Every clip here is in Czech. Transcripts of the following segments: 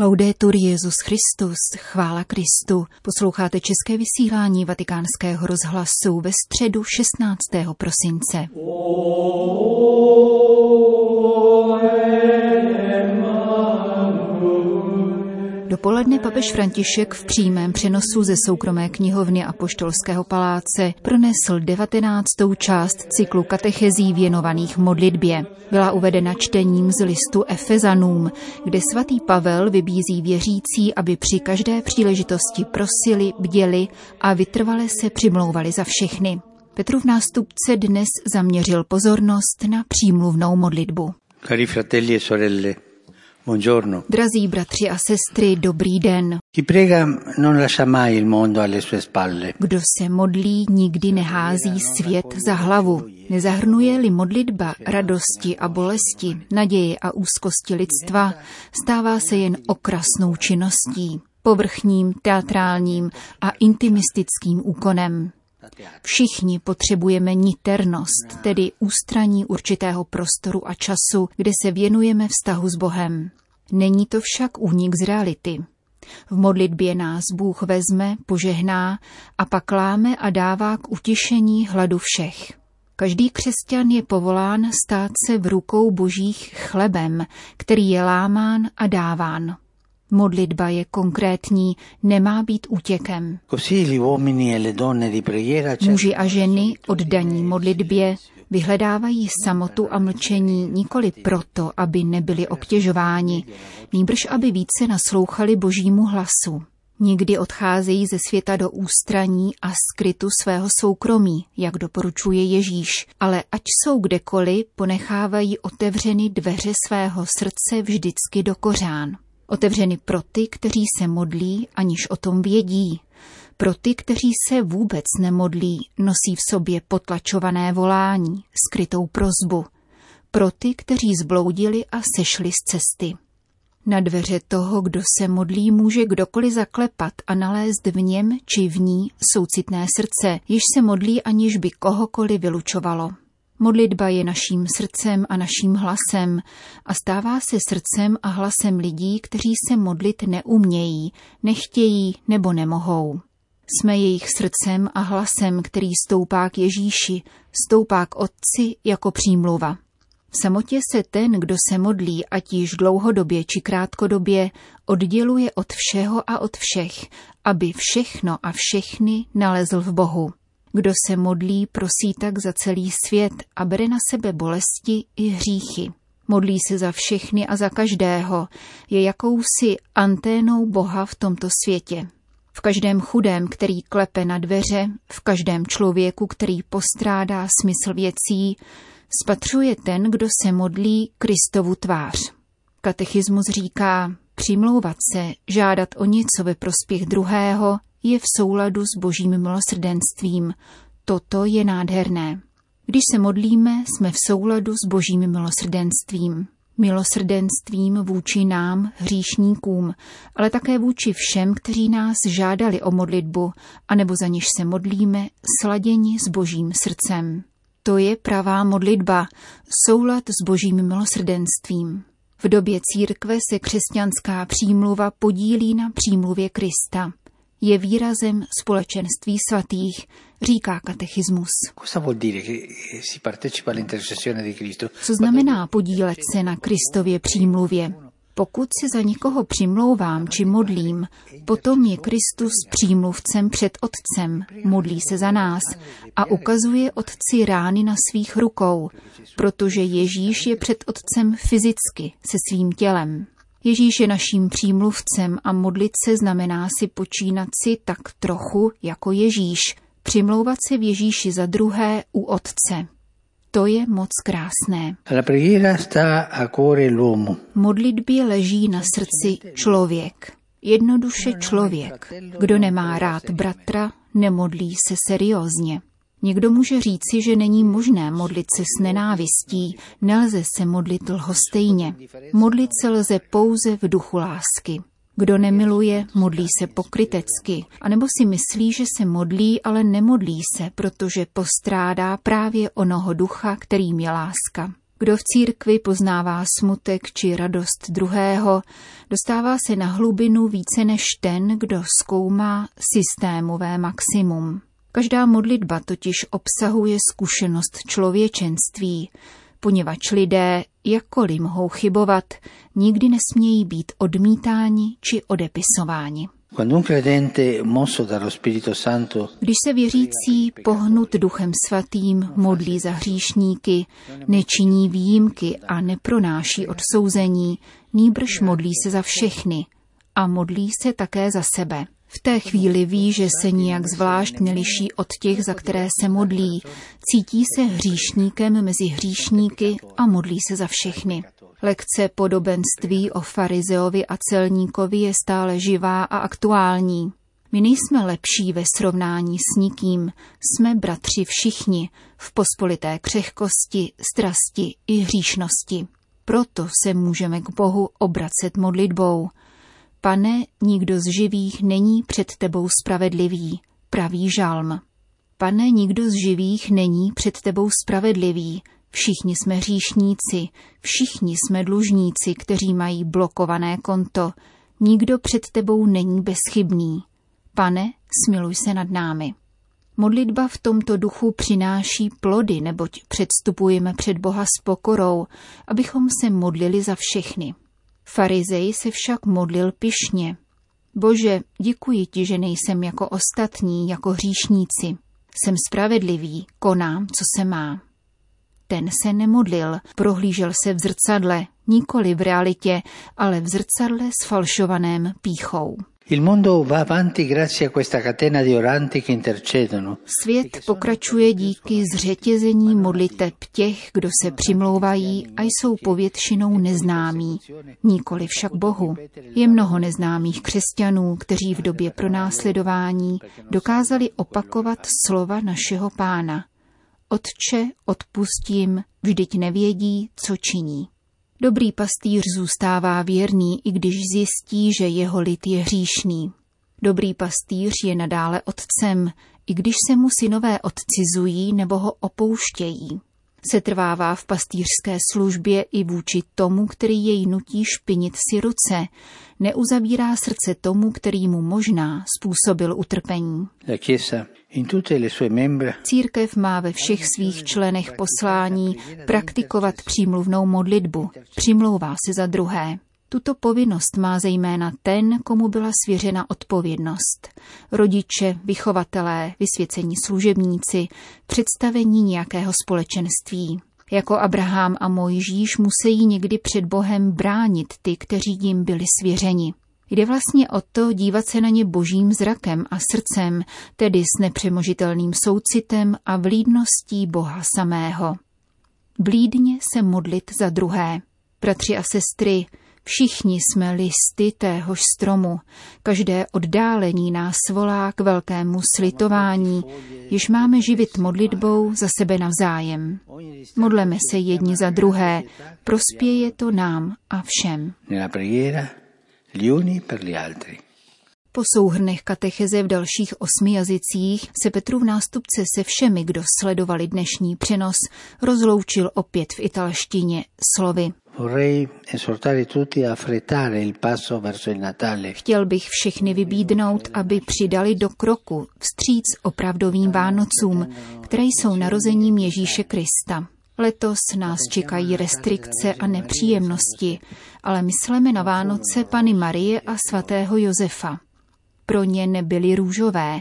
Laudetur Jezus Christus, chvála Kristu. Posloucháte české vysílání Vatikánského rozhlasu ve středu 16. prosince. Dopoledne papež František v přímém přenosu ze soukromé knihovny a poštolského paláce pronesl 19. část cyklu katechezí věnovaných modlitbě. Byla uvedena čtením z listu Efezanům, kde svatý Pavel vybízí věřící, aby při každé příležitosti prosili, bděli a vytrvale se přimlouvali za všechny. Petrův nástupce dnes zaměřil pozornost na přímluvnou modlitbu. Cari fratelli e sorelle, buongiorno. Drazí bratři a sestry, dobrý den. Chi prega non lascia mai il mondo alle sue spalle. Kdo se modlí, nikdy nehází svět za hlavu. Nezahrnuje-li modlitba radosti a bolesti, naděje a úzkosti lidstva, stává se jen okrasnou činností, povrchním, teatrálním a intimistickým úkonem. Všichni potřebujeme niternost, tedy ústraní určitého prostoru a času, kde se věnujeme vztahu s Bohem. Není to však únik z reality. V modlitbě nás Bůh vezme, požehná a pak láme a dává k utišení hladu všech. Každý křesťan je povolán stát se v rukou božích chlebem, který je lámán a dáván. Modlitba je konkrétní, nemá být útěkem. Muži a ženy oddaní modlitbě vyhledávají samotu a mlčení nikoli proto, aby nebyli obtěžováni, nýbrž aby více naslouchali božímu hlasu. Nikdy odcházejí ze světa do ústraní a skrytu svého soukromí, jak doporučuje Ježíš, ale ať jsou kdekoliv, ponechávají otevřeny dveře svého srdce vždycky do kořán. Otevřeny pro ty, kteří se modlí, aniž o tom vědí. Pro ty, kteří se vůbec nemodlí, nosí v sobě potlačované volání, skrytou prozbu. Pro ty, kteří zbloudili a sešli z cesty. Na dveře toho, kdo se modlí, může kdokoliv zaklepat a nalézt v něm či v ní soucitné srdce, již se modlí, aniž by kohokoliv vylučovalo. Modlitba je naším srdcem a naším hlasem a stává se srdcem a hlasem lidí, kteří se modlit neumějí, nechtějí nebo nemohou. Jsme jejich srdcem a hlasem, který stoupá k Ježíši, stoupá k Otci jako přímluva. V samotě se ten, kdo se modlí, ať již dlouhodobě či krátkodobě, odděluje od všeho a od všech, aby všechno a všechny nalezl v Bohu. Kdo se modlí, prosí tak za celý svět a bere na sebe bolesti i hříchy. Modlí se za všechny a za každého, je jakousi anténou Boha v tomto světě. V každém chudém, který klepe na dveře, v každém člověku, který postrádá smysl věcí, spatřuje ten, kdo se modlí Kristovu tvář. Katechismus říká, přimlouvat se, žádat o něco ve prospěch druhého, je v souladu s božím milosrdenstvím. Toto je nádherné. Když se modlíme, jsme v souladu s božím milosrdenstvím. Milosrdenstvím vůči nám, hříšníkům, ale také vůči všem, kteří nás žádali o modlitbu, anebo za niž se modlíme, sladěni s božím srdcem. To je pravá modlitba, soulad s božím milosrdenstvím. V době církve se křesťanská přímluva podílí na přímluvě Krista je výrazem společenství svatých, říká katechismus. Co znamená podílet se na Kristově přímluvě? Pokud se za někoho přimlouvám či modlím, potom je Kristus přímluvcem před Otcem, modlí se za nás a ukazuje Otci rány na svých rukou, protože Ježíš je před Otcem fyzicky se svým tělem. Ježíš je naším přímluvcem a modlit se znamená si počínat si tak trochu jako Ježíš, přimlouvat se v Ježíši za druhé u Otce. To je moc krásné. Modlitbě leží na srdci člověk. Jednoduše člověk. Kdo nemá rád bratra, nemodlí se seriózně. Někdo může říci, že není možné modlit se s nenávistí, nelze se modlit lhostejně. Modlit se lze pouze v duchu lásky. Kdo nemiluje, modlí se pokrytecky, anebo si myslí, že se modlí, ale nemodlí se, protože postrádá právě onoho ducha, kterým je láska. Kdo v církvi poznává smutek či radost druhého, dostává se na hlubinu více než ten, kdo zkoumá systémové maximum. Každá modlitba totiž obsahuje zkušenost člověčenství, poněvadž lidé, jakkoliv mohou chybovat, nikdy nesmějí být odmítáni či odepisováni. Když se věřící pohnut duchem svatým modlí za hříšníky, nečiní výjimky a nepronáší odsouzení, nýbrž modlí se za všechny a modlí se také za sebe. V té chvíli ví, že se nijak zvlášť neliší od těch, za které se modlí. Cítí se hříšníkem mezi hříšníky a modlí se za všechny. Lekce podobenství o farizeovi a celníkovi je stále živá a aktuální. My nejsme lepší ve srovnání s nikým, jsme bratři všichni v pospolité křehkosti, strasti i hříšnosti. Proto se můžeme k Bohu obracet modlitbou. Pane, nikdo z živých není před tebou spravedlivý, pravý žalm. Pane, nikdo z živých není před tebou spravedlivý, Všichni jsme hříšníci, všichni jsme dlužníci, kteří mají blokované konto. Nikdo před tebou není bezchybný. Pane, smiluj se nad námi. Modlitba v tomto duchu přináší plody, neboť předstupujeme před Boha s pokorou, abychom se modlili za všechny. Farizej se však modlil pyšně. Bože, děkuji ti, že nejsem jako ostatní, jako hříšníci. Jsem spravedlivý, konám, co se má. Ten se nemodlil, prohlížel se v zrcadle, nikoli v realitě, ale v zrcadle sfalšovaném píchou. Svět pokračuje díky zřetězení modliteb těch, kdo se přimlouvají a jsou povětšinou neznámí, nikoli však Bohu. Je mnoho neznámých křesťanů, kteří v době pronásledování dokázali opakovat slova našeho pána. Otče, odpustím, vždyť nevědí, co činí. Dobrý pastýř zůstává věrný, i když zjistí, že jeho lid je hříšný. Dobrý pastýř je nadále otcem, i když se mu synové odcizují nebo ho opouštějí. Setrvává v pastýřské službě i vůči tomu, který jej nutí špinit si ruce. Neuzavírá srdce tomu, který mu možná způsobil utrpení. Církev má ve všech svých členech poslání praktikovat přímluvnou modlitbu. Přimlouvá se za druhé. Tuto povinnost má zejména ten, komu byla svěřena odpovědnost. Rodiče, vychovatelé, vysvěcení služebníci, představení nějakého společenství. Jako Abraham a Mojžíš musí někdy před Bohem bránit ty, kteří jim byli svěřeni. Jde vlastně o to dívat se na ně božím zrakem a srdcem, tedy s nepřemožitelným soucitem a vlídností Boha samého. Blídně se modlit za druhé. Bratři a sestry, Všichni jsme listy téhož stromu. Každé oddálení nás volá k velkému slitování, již máme živit modlitbou za sebe navzájem. Modleme se jedni za druhé, prospěje to nám a všem. Po souhrnech katecheze v dalších osmi jazycích se Petru v nástupce se všemi, kdo sledovali dnešní přenos, rozloučil opět v italštině slovy. Chtěl bych všechny vybídnout, aby přidali do kroku vstříc opravdovým Vánocům, které jsou narozením Ježíše Krista. Letos nás čekají restrikce a nepříjemnosti, ale myslíme na Vánoce Pany Marie a svatého Josefa. Pro ně nebyly růžové,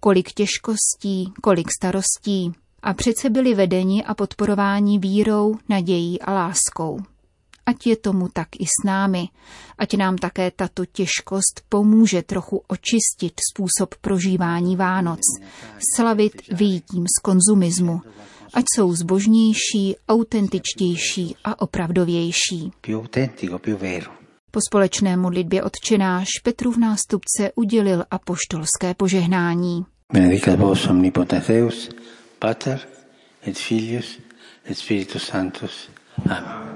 kolik těžkostí, kolik starostí, a přece byli vedeni a podporováni vírou, nadějí a láskou. Ať je tomu tak i s námi, ať nám také tato těžkost pomůže trochu očistit způsob prožívání Vánoc, slavit výjitím z konzumismu, ať jsou zbožnější, autentičtější a opravdovější. Po společné modlitbě odčenáš Petru v nástupce udělil apoštolské požehnání. Benedicat vos omnipotens Deus, Pater et Filius et Spiritus Sanctus. Amen.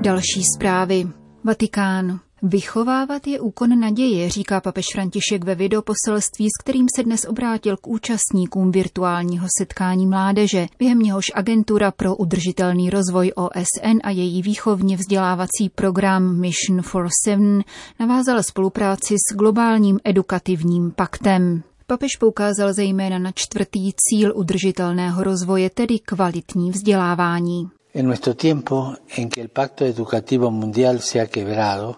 Další zprávy. Vatikán. Vychovávat je úkon naděje, říká papež František ve videoposelství, s kterým se dnes obrátil k účastníkům virtuálního setkání mládeže, během něhož agentura pro udržitelný rozvoj OSN a její výchovně vzdělávací program Mission for Seven navázala spolupráci s globálním edukativním paktem. Papež poukázal zejména na čtvrtý cíl udržitelného rozvoje, tedy kvalitní vzdělávání.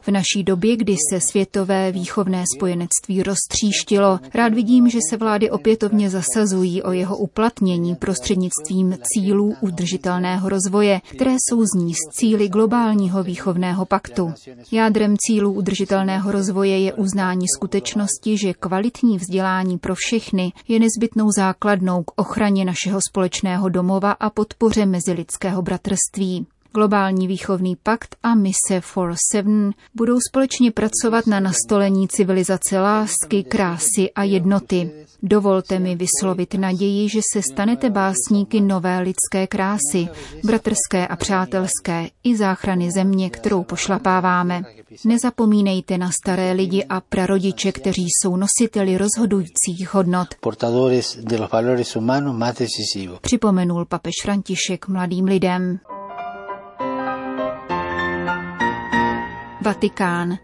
V naší době, kdy se světové výchovné spojenectví roztříštilo, rád vidím, že se vlády opětovně zasazují o jeho uplatnění prostřednictvím cílů udržitelného rozvoje, které souzní s cíly globálního výchovného paktu. Jádrem cílů udržitelného rozvoje je uznání skutečnosti, že kvalitní vzdělání pro všechny je nezbytnou základnou k ochraně našeho společného domova a podpoře mezilidského bratrství bratrství. Globální výchovný pakt a mise For Seven budou společně pracovat na nastolení civilizace lásky, krásy a jednoty. Dovolte mi vyslovit naději, že se stanete básníky nové lidské krásy, bratrské a přátelské i záchrany země, kterou pošlapáváme. Nezapomínejte na staré lidi a prarodiče, kteří jsou nositeli rozhodujících hodnot. Připomenul papež František mladým lidem. Vatikán.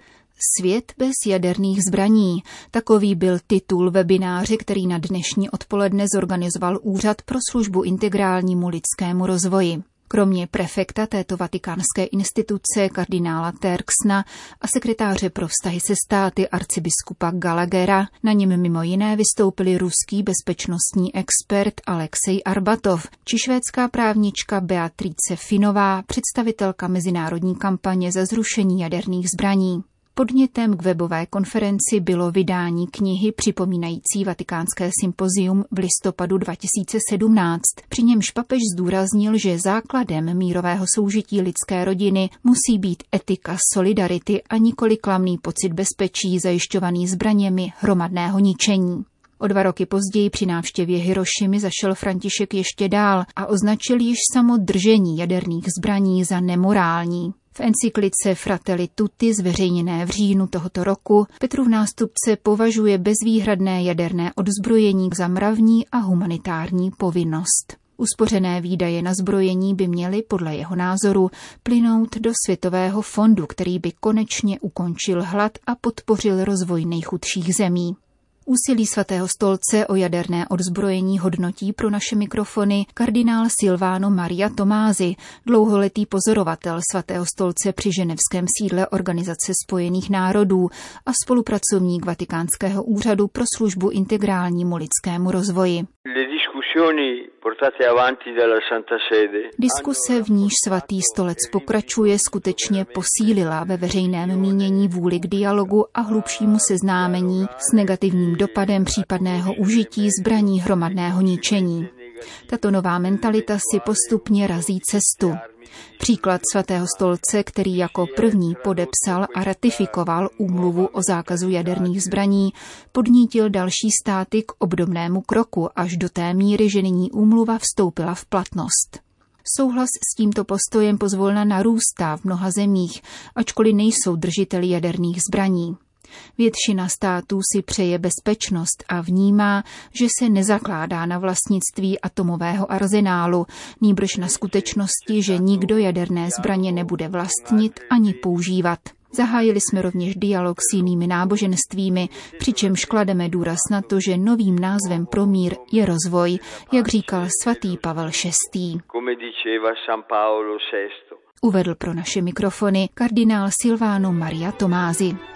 Svět bez jaderných zbraní. Takový byl titul webináře, který na dnešní odpoledne zorganizoval Úřad pro službu integrálnímu lidskému rozvoji. Kromě prefekta této vatikánské instituce kardinála Terksna a sekretáře pro vztahy se státy arcibiskupa Gallaghera, na něm mimo jiné vystoupili ruský bezpečnostní expert Alexej Arbatov či švédská právnička Beatrice Finová, představitelka mezinárodní kampaně za zrušení jaderných zbraní. Podnětem k webové konferenci bylo vydání knihy připomínající vatikánské sympozium v listopadu 2017. Při němž papež zdůraznil, že základem mírového soužití lidské rodiny musí být etika solidarity a nikoli klamný pocit bezpečí zajišťovaný zbraněmi hromadného ničení. O dva roky později při návštěvě Hirošimy zašel František ještě dál a označil již samo držení jaderných zbraní za nemorální. V encyklice Fratelli Tutti zveřejněné v říjnu tohoto roku Petrův nástupce považuje bezvýhradné jaderné odzbrojení za mravní a humanitární povinnost. Uspořené výdaje na zbrojení by měly podle jeho názoru plynout do Světového fondu, který by konečně ukončil hlad a podpořil rozvoj nejchudších zemí. Úsilí svatého stolce o jaderné odzbrojení hodnotí pro naše mikrofony kardinál Silvano Maria Tomázy, dlouholetý pozorovatel svatého stolce při ženevském sídle Organizace spojených národů a spolupracovník Vatikánského úřadu pro službu integrálnímu lidskému rozvoji. Diskuse, v níž svatý stolec pokračuje, skutečně posílila ve veřejném mínění vůli k dialogu a hlubšímu seznámení s negativním dopadem případného užití zbraní hromadného ničení. Tato nová mentalita si postupně razí cestu. Příklad svatého stolce, který jako první podepsal a ratifikoval úmluvu o zákazu jaderných zbraní, podnítil další státy k obdobnému kroku až do té míry, že nyní úmluva vstoupila v platnost. Souhlas s tímto postojem pozvolna narůstá v mnoha zemích, ačkoliv nejsou držiteli jaderných zbraní. Většina států si přeje bezpečnost a vnímá, že se nezakládá na vlastnictví atomového arzenálu, nýbrž na skutečnosti, že nikdo jaderné zbraně nebude vlastnit ani používat. Zahájili jsme rovněž dialog s jinými náboženstvími, přičemž klademe důraz na to, že novým názvem pro mír je rozvoj, jak říkal svatý Pavel VI. Uvedl pro naše mikrofony kardinál Silvano Maria Tomázy.